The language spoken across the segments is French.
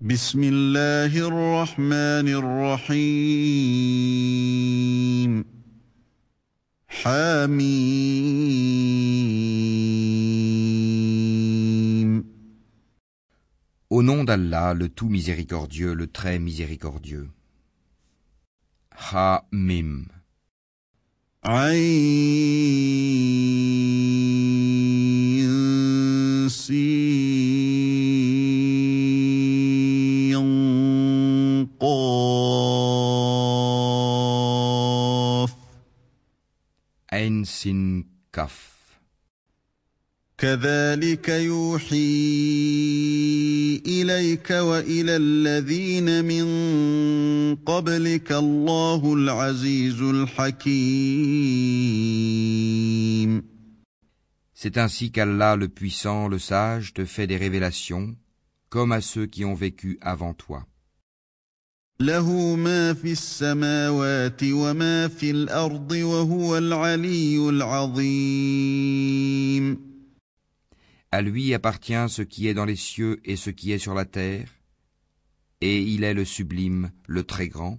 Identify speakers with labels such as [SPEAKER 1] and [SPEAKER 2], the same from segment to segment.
[SPEAKER 1] بسم الله الرحمن الرحيم حميم
[SPEAKER 2] Au nom d'Allah, le tout miséricordieux, le très miséricordieux. Ha Mim. Ain Sin Kaf.
[SPEAKER 1] كذلك يوحي إليك وإلى الذين من قبلك الله العزيز الحكيم
[SPEAKER 2] C'est ainsi qu'Allah le puissant, le sage, te fait des révélations, comme à ceux qui ont vécu avant toi.
[SPEAKER 1] له ما في السماوات وما في الأرض وهو العلي العظيم
[SPEAKER 2] À lui appartient ce qui est dans les cieux et ce qui est sur la terre, et il est le sublime, le très grand.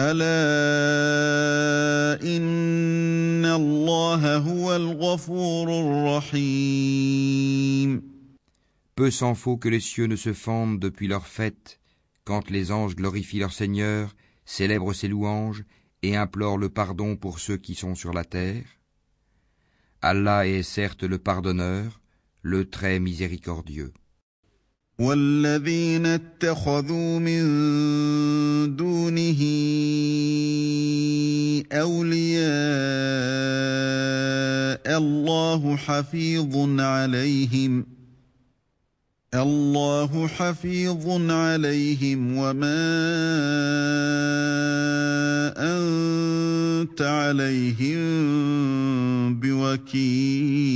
[SPEAKER 1] ألا إن الله هو الغفور الرحيم
[SPEAKER 2] Peu s'en faut que les cieux ne se fendent depuis leur fête, quand les anges glorifient leur Seigneur, célèbrent ses louanges et implorent le pardon pour ceux qui sont sur la terre. Allah est certes le pardonneur, le très miséricordieux.
[SPEAKER 1] والذين اتخذوا من دونه أولياء الله حفيظ عليهم الله حفيظ عليهم وما أنت عليهم بوكيل.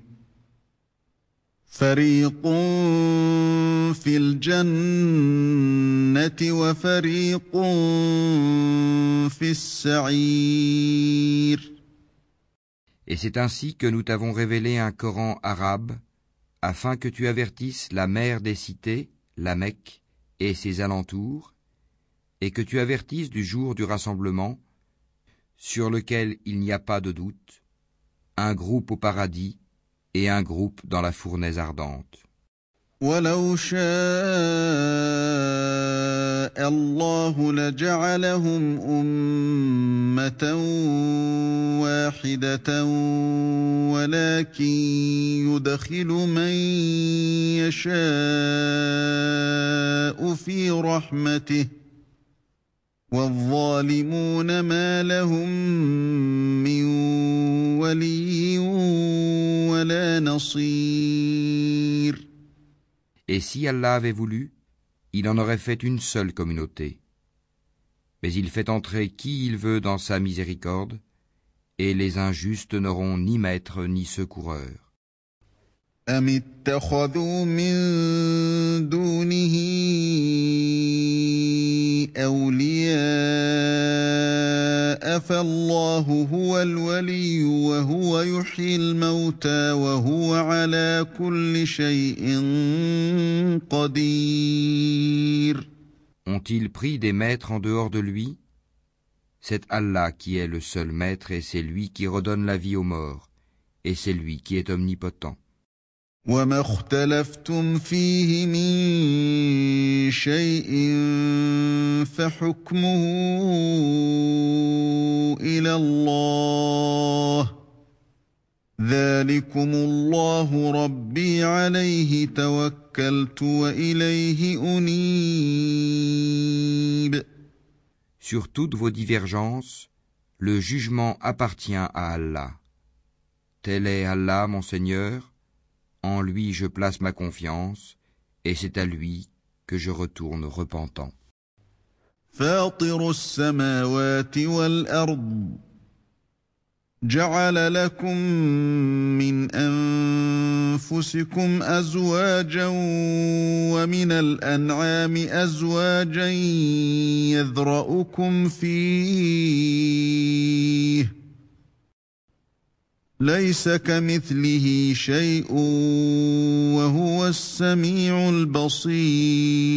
[SPEAKER 1] فريق في الجنة وفريق في السعير
[SPEAKER 2] Et c'est ainsi que nous t'avons révélé un Coran arabe, afin que tu avertisses la mère des cités, la Mecque, et ses alentours, et que tu avertisses du jour du rassemblement, sur lequel il n'y a pas de doute, un groupe au paradis et un groupe dans la fournaise ardente.
[SPEAKER 1] ولو شاء الله لجعلهم أمة واحدة ولكن يدخل من يشاء في رحمته والظالمون ما لهم من ولي ولا نصير
[SPEAKER 2] Et si Allah avait voulu, il en aurait fait une seule communauté. Mais il fait entrer qui il veut dans sa miséricorde, et les injustes n'auront ni maître ni secoureur.
[SPEAKER 1] أم اتخذوا من دونه أولياء فالله هو الولي وهو يحيي الموتى وهو على كل شيء قدير
[SPEAKER 2] Ont-ils pris des maîtres en dehors de lui C'est Allah qui est le seul maître et c'est lui qui redonne la vie aux morts, et c'est lui qui est omnipotent.
[SPEAKER 1] وما اختلفتم فيه من شيء فحكمه الى الله ذلكم الله ربي عليه توكلت واليه انيب
[SPEAKER 2] Sur toutes vos divergences, le jugement appartient à Allah. Tel est Allah, mon Seigneur, en lui je place ma confiance, et c'est à lui que je retourne repentant.
[SPEAKER 1] فاطر السماوات والارض جعل لكم من انفسكم ازواجا ومن الانعام ازواجا يذرأكم فيه ليس كمثله شيء وهو السميع البصير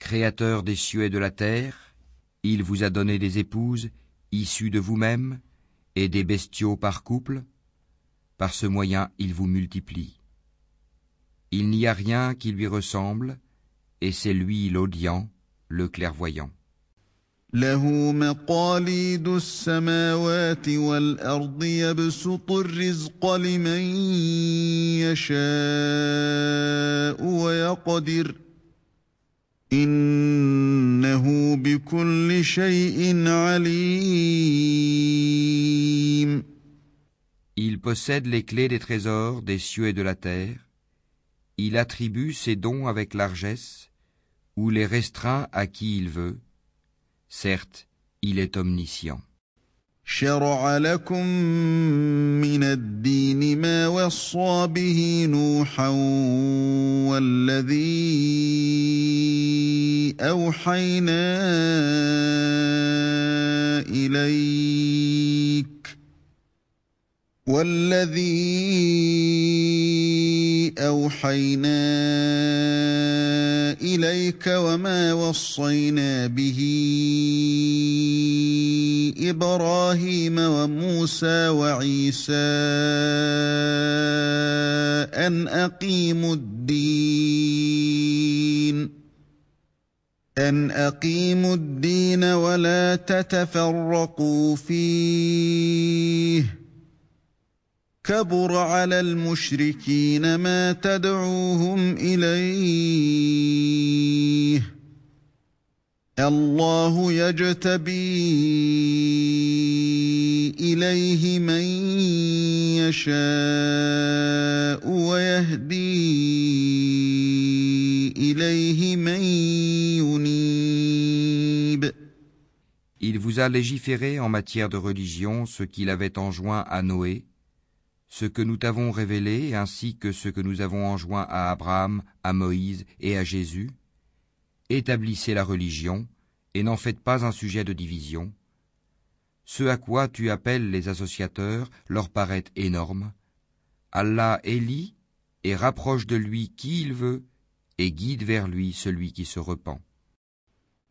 [SPEAKER 2] Créateur des cieux et de la terre, il vous a donné des épouses issues de vous-même et des bestiaux par couple. Par ce moyen, il vous multiplie. Il n'y a rien qui lui ressemble, et c'est lui l'audient, le clairvoyant.
[SPEAKER 1] له مقاليد السماوات والارض يبسط الرزق لمن يشاء ويقدر انه بكل شيء عليم
[SPEAKER 2] Il possède les clés des trésors des cieux et de la terre. Il attribue ses dons avec largesse, ou les restreint à qui il veut. Certes, il est omniscient.
[SPEAKER 1] شرع لكم من الدين ما وصى به نوحا والذي اوحينا اليك والذي اوحينا إليك وما وصينا به إبراهيم وموسى وعيسى أن أقيموا الدين أن أقيموا الدين ولا تتفرقوا فيه كبر على المشركين ما تدعوهم اليه الله يجتبي اليه من يشاء ويهدي اليه من ينيب
[SPEAKER 2] Il vous a légiféré en matière de religion ce qu'il avait enjoint à Noé, ce que nous t'avons révélé ainsi que ce que nous avons enjoint à Abraham, à Moïse et à Jésus. Établissez la religion et n'en faites pas un sujet de division. Ce à quoi tu appelles les associateurs leur paraît énorme. Allah élit et rapproche de lui qui il veut et guide vers lui celui qui se repent.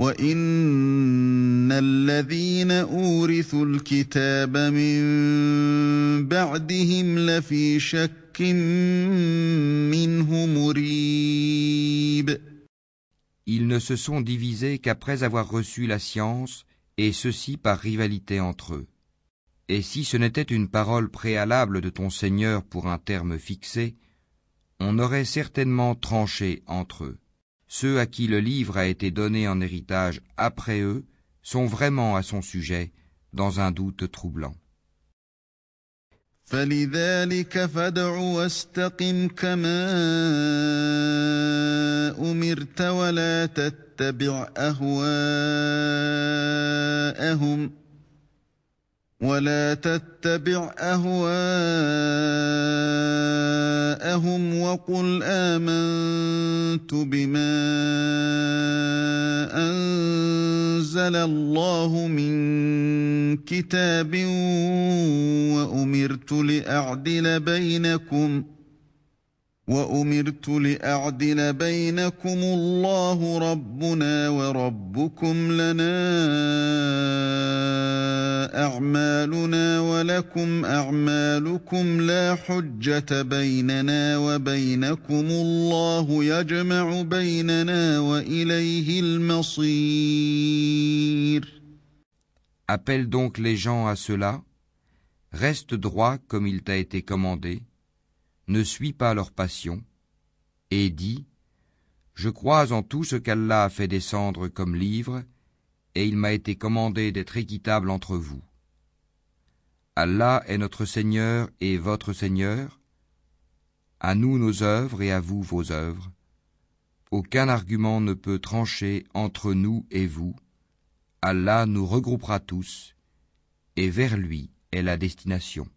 [SPEAKER 1] وان الذين اورثوا الكتاب من بعدهم لفي شك منه مريب
[SPEAKER 2] Ils ne se sont divisés qu'après avoir reçu la science, et ceci par rivalité entre eux. Et si ce n'était une parole préalable de ton Seigneur pour un terme fixé, on aurait certainement tranché entre eux. Ceux à qui le livre a été donné en héritage après eux sont vraiment à son sujet dans un doute troublant.
[SPEAKER 1] فلذلك فادع واستقم كما امرت ولا تتبع اهواءهم ولا تتبع اهواءهم وقل امنت بما انزل الله من كتاب وامرت لاعدل بينكم ۖ وأمرت لأعدل بينكم الله ربنا وربكم لنا أعمالنا ولكم أعمالكم لا حجة بيننا وبينكم الله يجمع بيننا وإليه المصير.
[SPEAKER 2] Appelle donc les gens à cela, reste droit comme il t'a été commandé, ne suis pas leur passion, et dis, Je crois en tout ce qu'Allah a fait descendre comme livre, et il m'a été commandé d'être équitable entre vous. Allah est notre Seigneur et votre Seigneur, à nous nos œuvres et à vous vos œuvres. Aucun argument ne peut trancher entre nous et vous. Allah nous regroupera tous, et vers lui est la destination.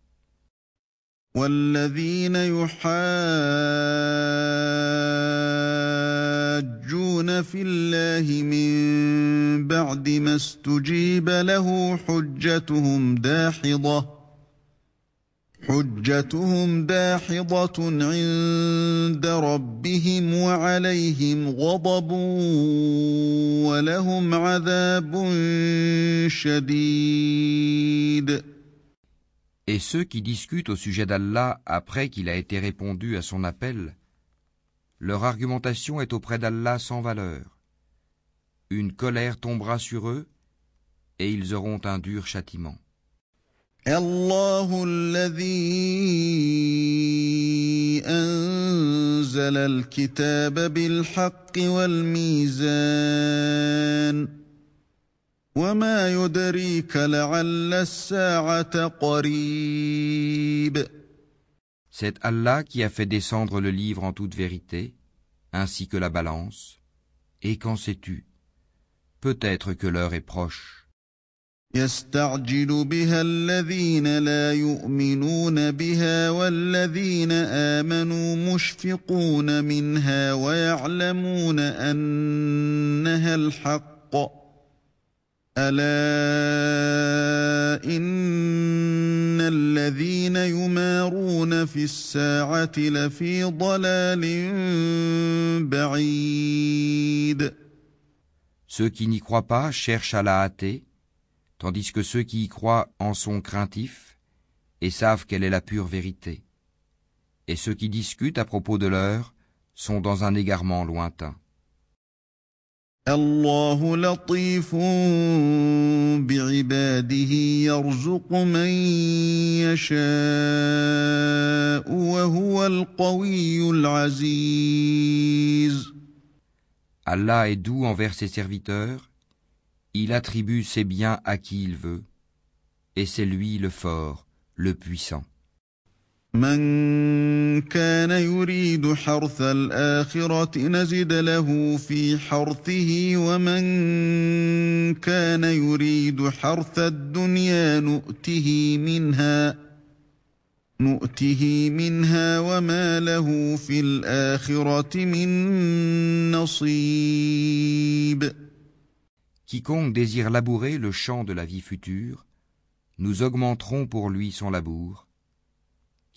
[SPEAKER 1] والذين يحاجون في الله من بعد ما استجيب له حجتهم داحضة حجتهم داحضة عند ربهم وعليهم غضب ولهم عذاب شديد.
[SPEAKER 2] Et ceux qui discutent au sujet d'Allah après qu'il a été répondu à son appel, leur argumentation est auprès d'Allah sans valeur. Une colère tombera sur eux et ils auront un dur châtiment. وما يدريك لعل الساعة قريب C'est Allah qui a fait descendre le livre en toute vérité, ainsi que la balance, et qu'en sais-tu Peut-être que l'heure est proche.
[SPEAKER 1] يستعجل بها الذين لا يؤمنون بها والذين آمنوا مشفقون منها ويعلمون أنها الحق يمارون في الساعة لفي ضلال بعيد
[SPEAKER 2] Ceux qui n'y croient pas cherchent à la hâter, tandis que ceux qui y croient en sont craintifs et savent quelle est la pure vérité. Et ceux qui discutent à propos de l'heure sont dans un égarement lointain.
[SPEAKER 1] الله لطيف بعباده يرزق من يشاء وهو القوي العزيز
[SPEAKER 2] Allah est doux envers ses serviteurs, il attribue ses biens à qui il veut, et c'est lui le fort, le puissant.
[SPEAKER 1] من كان يريد حرث الآخرة نزد له في حرثه ومن كان يريد حرث الدنيا نؤته منها نؤته منها وما له في الآخرة من نصيب
[SPEAKER 2] Quiconque désire labourer le champ de la vie future, nous augmenterons pour lui son labour,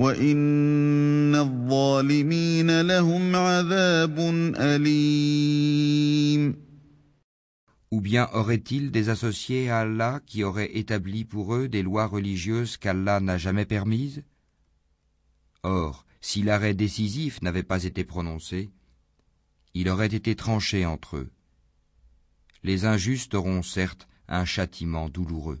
[SPEAKER 2] Ou bien aurait-il des associés à Allah qui auraient établi pour eux des lois religieuses qu'Allah n'a jamais permises? Or, si l'arrêt décisif n'avait pas été prononcé, il aurait été tranché entre eux. Les injustes auront certes un châtiment douloureux.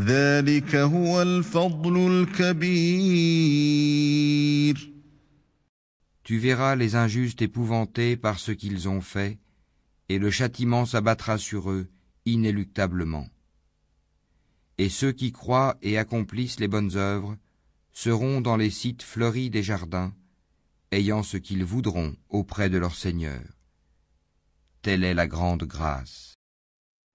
[SPEAKER 1] ذلك هو الفضل الكبير
[SPEAKER 2] Tu verras les injustes épouvantés par ce qu'ils ont fait, et le châtiment s'abattra sur eux inéluctablement. Et ceux qui croient et accomplissent les bonnes œuvres seront dans les sites fleuris des jardins, ayant ce qu'ils voudront auprès de leur Seigneur. Telle est la grande grâce.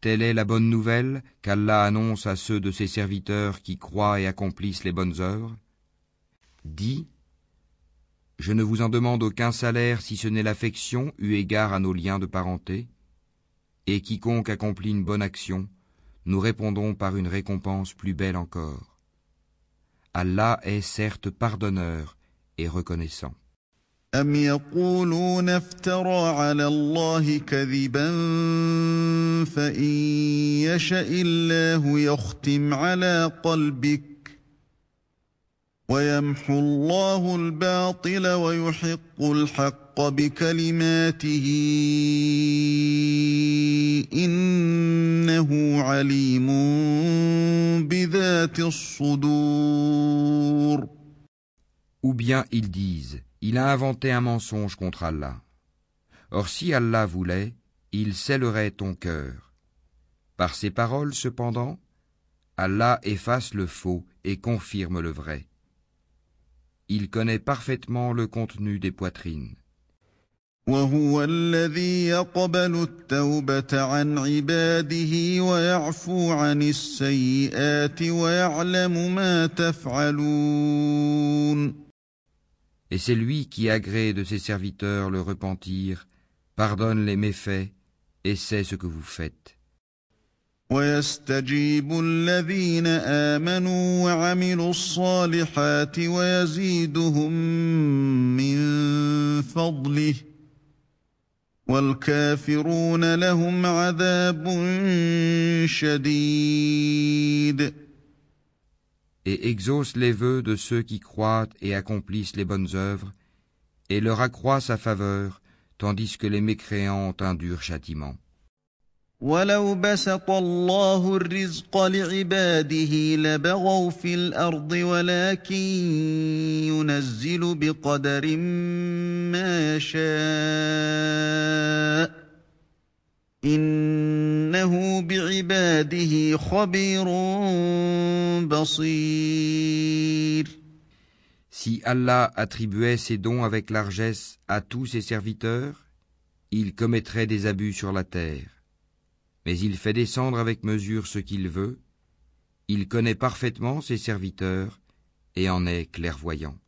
[SPEAKER 2] Telle est la bonne nouvelle qu'Allah annonce à ceux de ses serviteurs qui croient et accomplissent les bonnes œuvres. Dis Je ne vous en demande aucun salaire si ce n'est l'affection eu égard à nos liens de parenté. Et quiconque accomplit une bonne action, nous répondons par une récompense plus belle encore. Allah est certes pardonneur et reconnaissant.
[SPEAKER 1] أم يقولون افترى على الله كذبا فإن يشأ الله يختم على قلبك ويمحو الله الباطل ويحق الحق بكلماته إنه عليم بذات الصدور
[SPEAKER 2] Ou bien ils disent il a inventé un mensonge contre Allah. Or si Allah voulait, il scellerait ton cœur. Par ces paroles, cependant, Allah efface le faux et confirme le vrai. Il connaît parfaitement le contenu des poitrines. Et c'est lui qui agrée de ses serviteurs le repentir, pardonne les méfaits et sait ce que vous faites. Et exauce les vœux de ceux qui croient et accomplissent les bonnes œuvres, et leur accroît sa faveur, tandis que les mécréants ont un dur châtiment.
[SPEAKER 1] Si
[SPEAKER 2] Allah attribuait ses dons avec largesse à tous ses serviteurs, il commettrait des abus sur la terre. Mais il fait descendre avec mesure ce qu'il veut, il connaît parfaitement ses serviteurs et en est clairvoyant.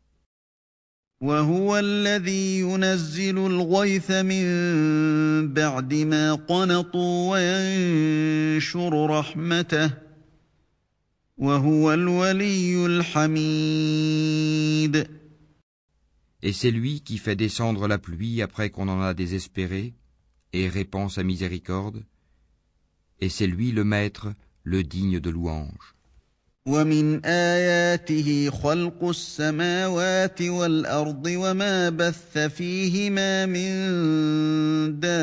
[SPEAKER 1] وهو الذي ينزل الغيث من بعد ما قنطوا وينشر رحمته وهو الولي الحميد
[SPEAKER 2] Et c'est lui qui fait descendre la pluie après qu'on en a désespéré et répand sa miséricorde. Et c'est lui le maître, le digne de louange.
[SPEAKER 1] ومن آياته خلق السماوات والأرض وما بث فيهما من دابة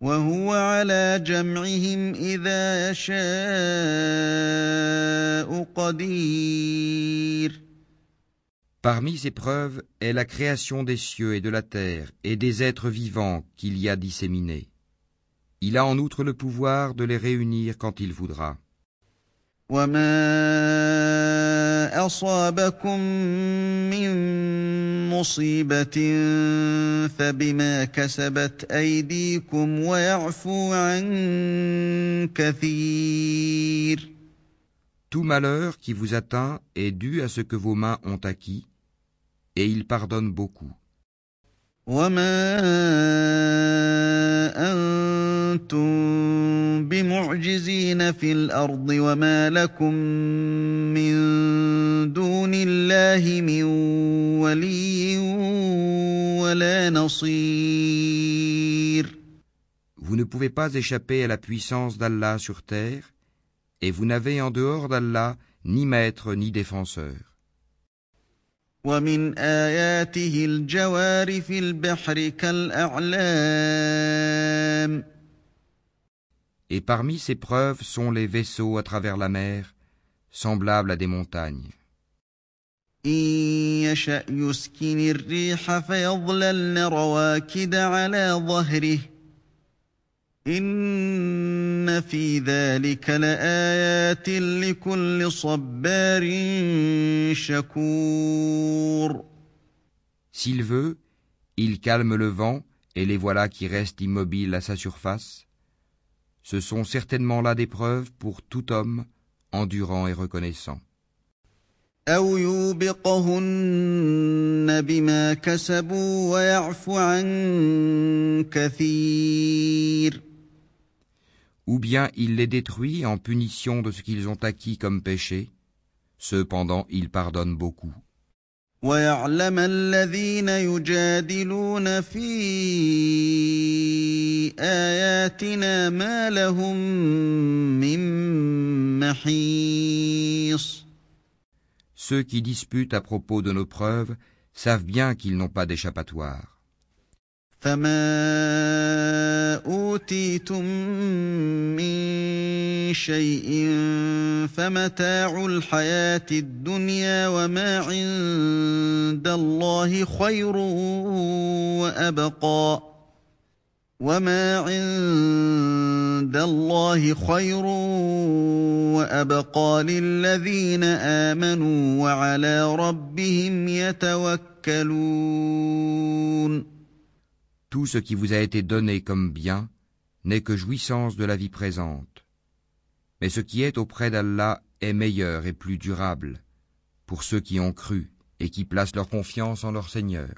[SPEAKER 1] وهو على جمعهم إذا يشاء قدير
[SPEAKER 2] Parmi ces preuves est la création des cieux et de la terre et des êtres vivants qu'il y a disséminés. Il a en outre le pouvoir de les réunir quand il voudra. Tout malheur qui vous atteint est dû à ce que vos mains ont acquis, et il pardonne beaucoup. Vous ne pouvez pas échapper à la puissance d'Allah sur terre, et vous n'avez en dehors d'Allah ni maître ni défenseur.
[SPEAKER 1] ومن آياته الجوار في البحر كالأعلام
[SPEAKER 2] Et parmi ces preuves sont les vaisseaux à travers la mer, semblables à des montagnes.
[SPEAKER 1] إن يشأ يسكن الريح فيظللن رواكد على ظهره إن في ذلك لآيات لكل صبار شكور
[SPEAKER 2] S'il veut, il calme le vent et les voilà qui restent immobiles à sa surface. ce sont certainement là des preuves pour tout homme endurant et reconnaissant. Ou bien il les détruit en punition de ce qu'ils ont acquis comme péché, cependant il pardonne beaucoup. Ceux qui disputent à propos de nos preuves savent bien qu'ils n'ont pas d'échappatoire.
[SPEAKER 1] فما اوتيتم من شيء فمتاع الحياة الدنيا وما عند الله خير وابقى وما عند الله خير وابقى للذين امنوا وعلى ربهم يتوكلون
[SPEAKER 2] Tout ce qui vous a été donné comme bien n'est que jouissance de la vie présente. Mais ce qui est auprès d'Allah est meilleur et plus durable pour ceux qui ont cru et qui placent leur confiance en leur Seigneur.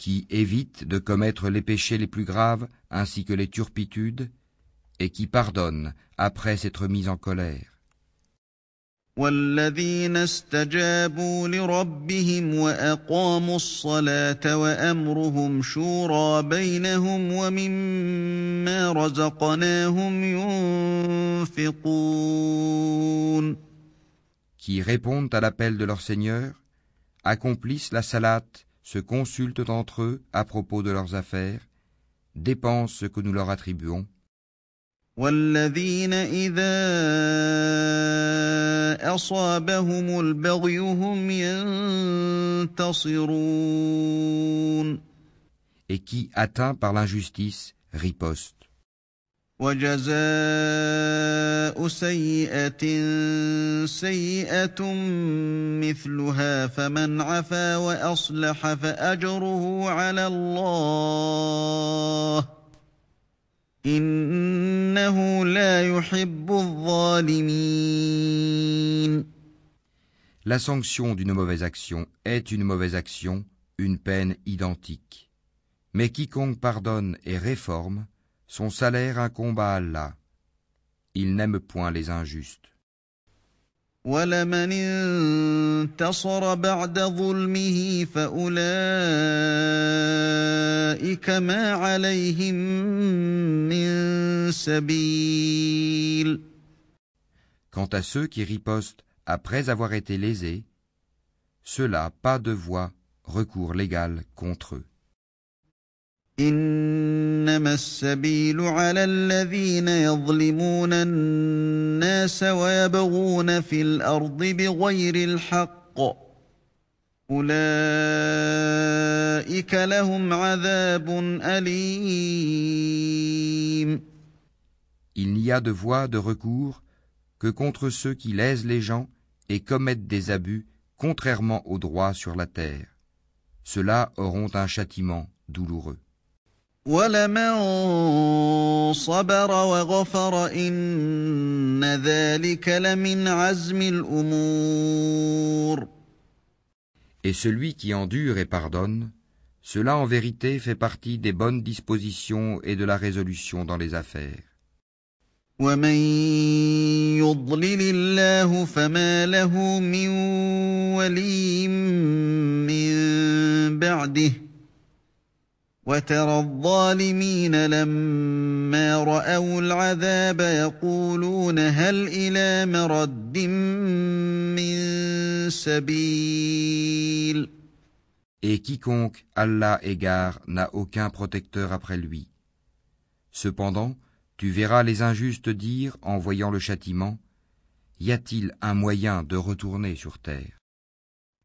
[SPEAKER 2] Qui évite de commettre les péchés les plus graves ainsi que les turpitudes, et qui pardonne après s'être mis en colère. Qui répondent à l'appel de leur Seigneur, accomplissent la salate se consultent entre eux à propos de leurs affaires, dépensent ce que nous leur attribuons. Et qui, atteint par l'injustice, riposte.
[SPEAKER 1] وجزاء سيئة سيئة مثلها فمن عفا وأصلح فأجره على الله إنه لا يحب الظالمين
[SPEAKER 2] La sanction d'une mauvaise action est une mauvaise action, une peine identique. Mais quiconque pardonne et réforme, son salaire incombe à Allah. Il n'aime point les injustes. Quant à ceux qui ripostent après avoir été lésés, ceux-là pas de voie recours légal contre eux.
[SPEAKER 1] إنما السبيل على الذين يظلمون الناس ويبغون في الأرض بغير الحق أولئك لهم عذاب أليم
[SPEAKER 2] Il n'y a de voie de recours que contre ceux qui lèsent les gens et commettent des abus contrairement au droit sur la terre. Ceux-là auront un châtiment douloureux.
[SPEAKER 1] ولمن صبر وغفر إن ذلك لمن عزم الأمور
[SPEAKER 2] Et celui qui endure et pardonne, cela en vérité fait partie des bonnes dispositions et de la résolution dans les affaires.
[SPEAKER 1] ومن يضلل الله فما له من وترى الظالمين لما رأوا العذاب يقولون هل إلى مرد من سبيل
[SPEAKER 2] Et quiconque Allah égare n'a aucun protecteur après lui. Cependant, tu verras les injustes dire, en voyant le châtiment, Y a-t-il un moyen de retourner sur terre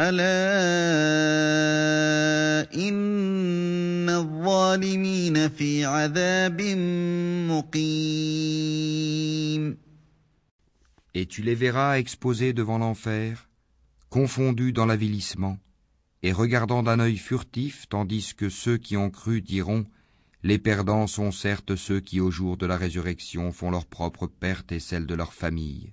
[SPEAKER 1] ألا إن الظالمين في عذاب مقيم
[SPEAKER 2] Et tu les verras exposés devant l'enfer, confondus dans l'avilissement, et regardant d'un œil furtif, tandis que ceux qui ont cru diront Les perdants sont certes ceux qui au jour de la résurrection font leur propre perte et celle de leur famille.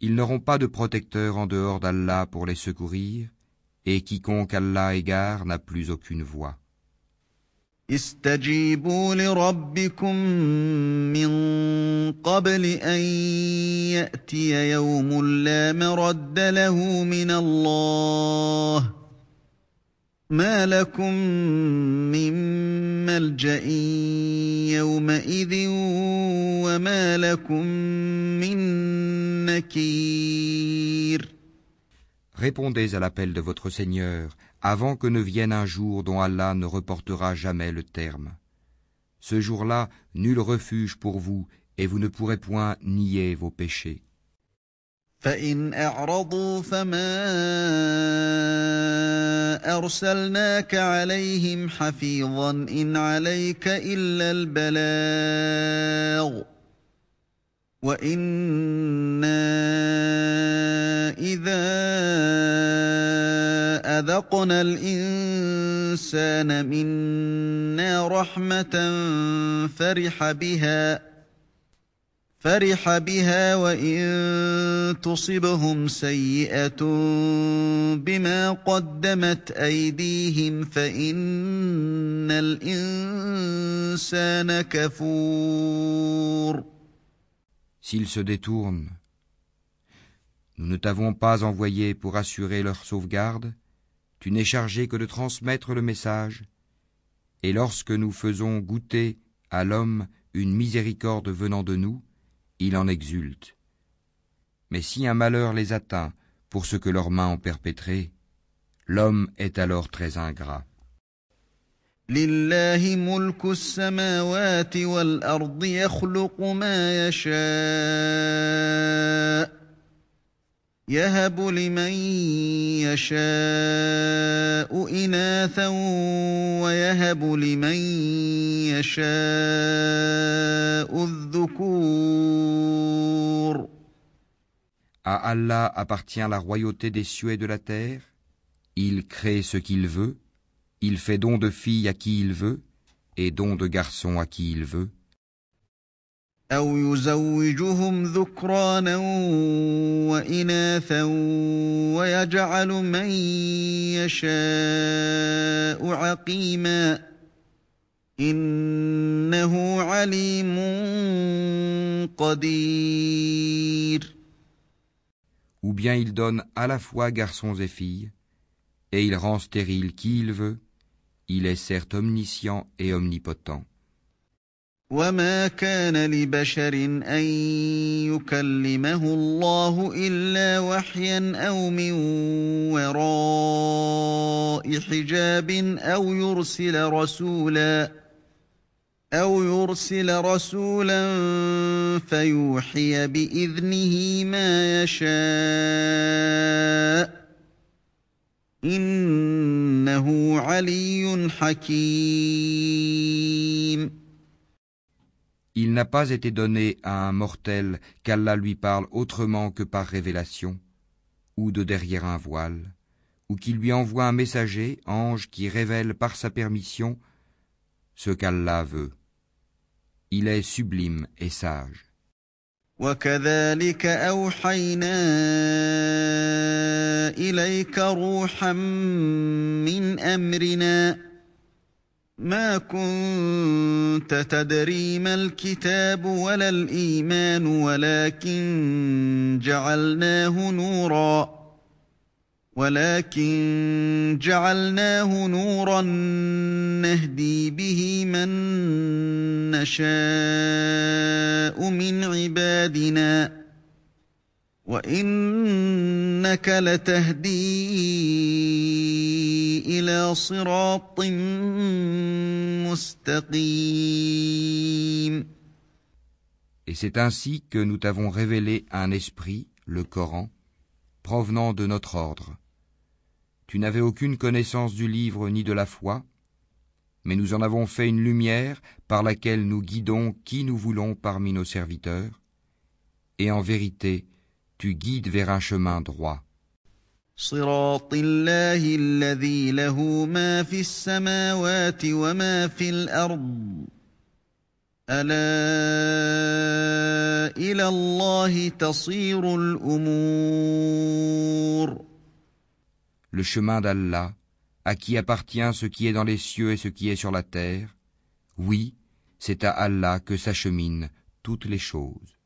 [SPEAKER 2] Ils n'auront pas de protecteur en dehors d'Allah pour les secourir, et quiconque Allah égare n'a plus aucune voie.
[SPEAKER 1] استجيبوا لربكم من قبل أن يأتي يوم لا مرد له من الله ما لكم من ملجأ يومئذ وما لكم من نكير
[SPEAKER 2] Répondez à l'appel de votre Seigneur avant que ne vienne un jour dont Allah ne reportera jamais le terme. Ce jour-là, nul refuge pour vous, et vous ne pourrez point nier vos péchés.
[SPEAKER 1] فإن أعرضوا فما أرسلناك عليهم حفيظا إن عليك إلا البلاغ. وإنا إذا أذقنا الإنسان منا رحمة فرح بها فرح بها وإن تصبهم سيئة بما قدمت أيديهم فإن الإنسان كفور
[SPEAKER 2] S'ils se détournent, nous ne t'avons pas envoyé pour assurer leur sauvegarde, tu n'es chargé que de transmettre le message, et lorsque nous faisons goûter à l'homme une miséricorde venant de nous, il en exulte. Mais si un malheur les atteint pour ce que leurs mains ont perpétré, l'homme est alors très ingrat.
[SPEAKER 1] لله ملك السماوات والأرض يخلق ما يشاء يهب لمن يشاء إناثا ويهب لمن يشاء الذكور
[SPEAKER 2] À Allah appartient la royauté des cieux et de la terre. Il crée ce qu'il veut. Il fait don de filles à qui il veut et don de garçons à qui il veut.
[SPEAKER 1] أو يزوجهم ذكرانا وإناثا ويجعل من يشاء عقيما إنه عليم قدير
[SPEAKER 2] Ou bien il donne à la fois garçons et filles, et il rend stérile qui il veut. Il est certes omniscient et omnipotent.
[SPEAKER 1] وما كان لبشر ان يكلمه الله الا وحيا أو من وراء حجاب أو يرسل رسولا او يرسل رسولا فيوحي باذنه ما يشاء انه علي حكيم
[SPEAKER 2] Il n'a pas été donné à un mortel qu'Allah lui parle autrement que par révélation, ou de derrière un voile, ou qu'il lui envoie un messager, ange, qui révèle par sa permission ce qu'Allah veut. Il est sublime et sage.
[SPEAKER 1] ما كنت تدري ما الكتاب ولا الايمان ولكن جعلناه نورا ولكن جعلناه نورا نهدي به من نشاء من عبادنا وانك لتهدي Et
[SPEAKER 2] c'est ainsi que nous t'avons révélé un esprit, le Coran, provenant de notre ordre. Tu n'avais aucune connaissance du livre ni de la foi, mais nous en avons fait une lumière par laquelle nous guidons qui nous voulons parmi nos serviteurs, et en vérité, tu guides vers un chemin droit.
[SPEAKER 1] صراط الله الذي له ما في السماوات وما في الارض الا الى الله تصير الامور
[SPEAKER 2] Le chemin d'Allah, à qui appartient ce qui est dans les cieux et ce qui est sur la terre, oui, c'est à Allah que s'acheminent toutes les choses.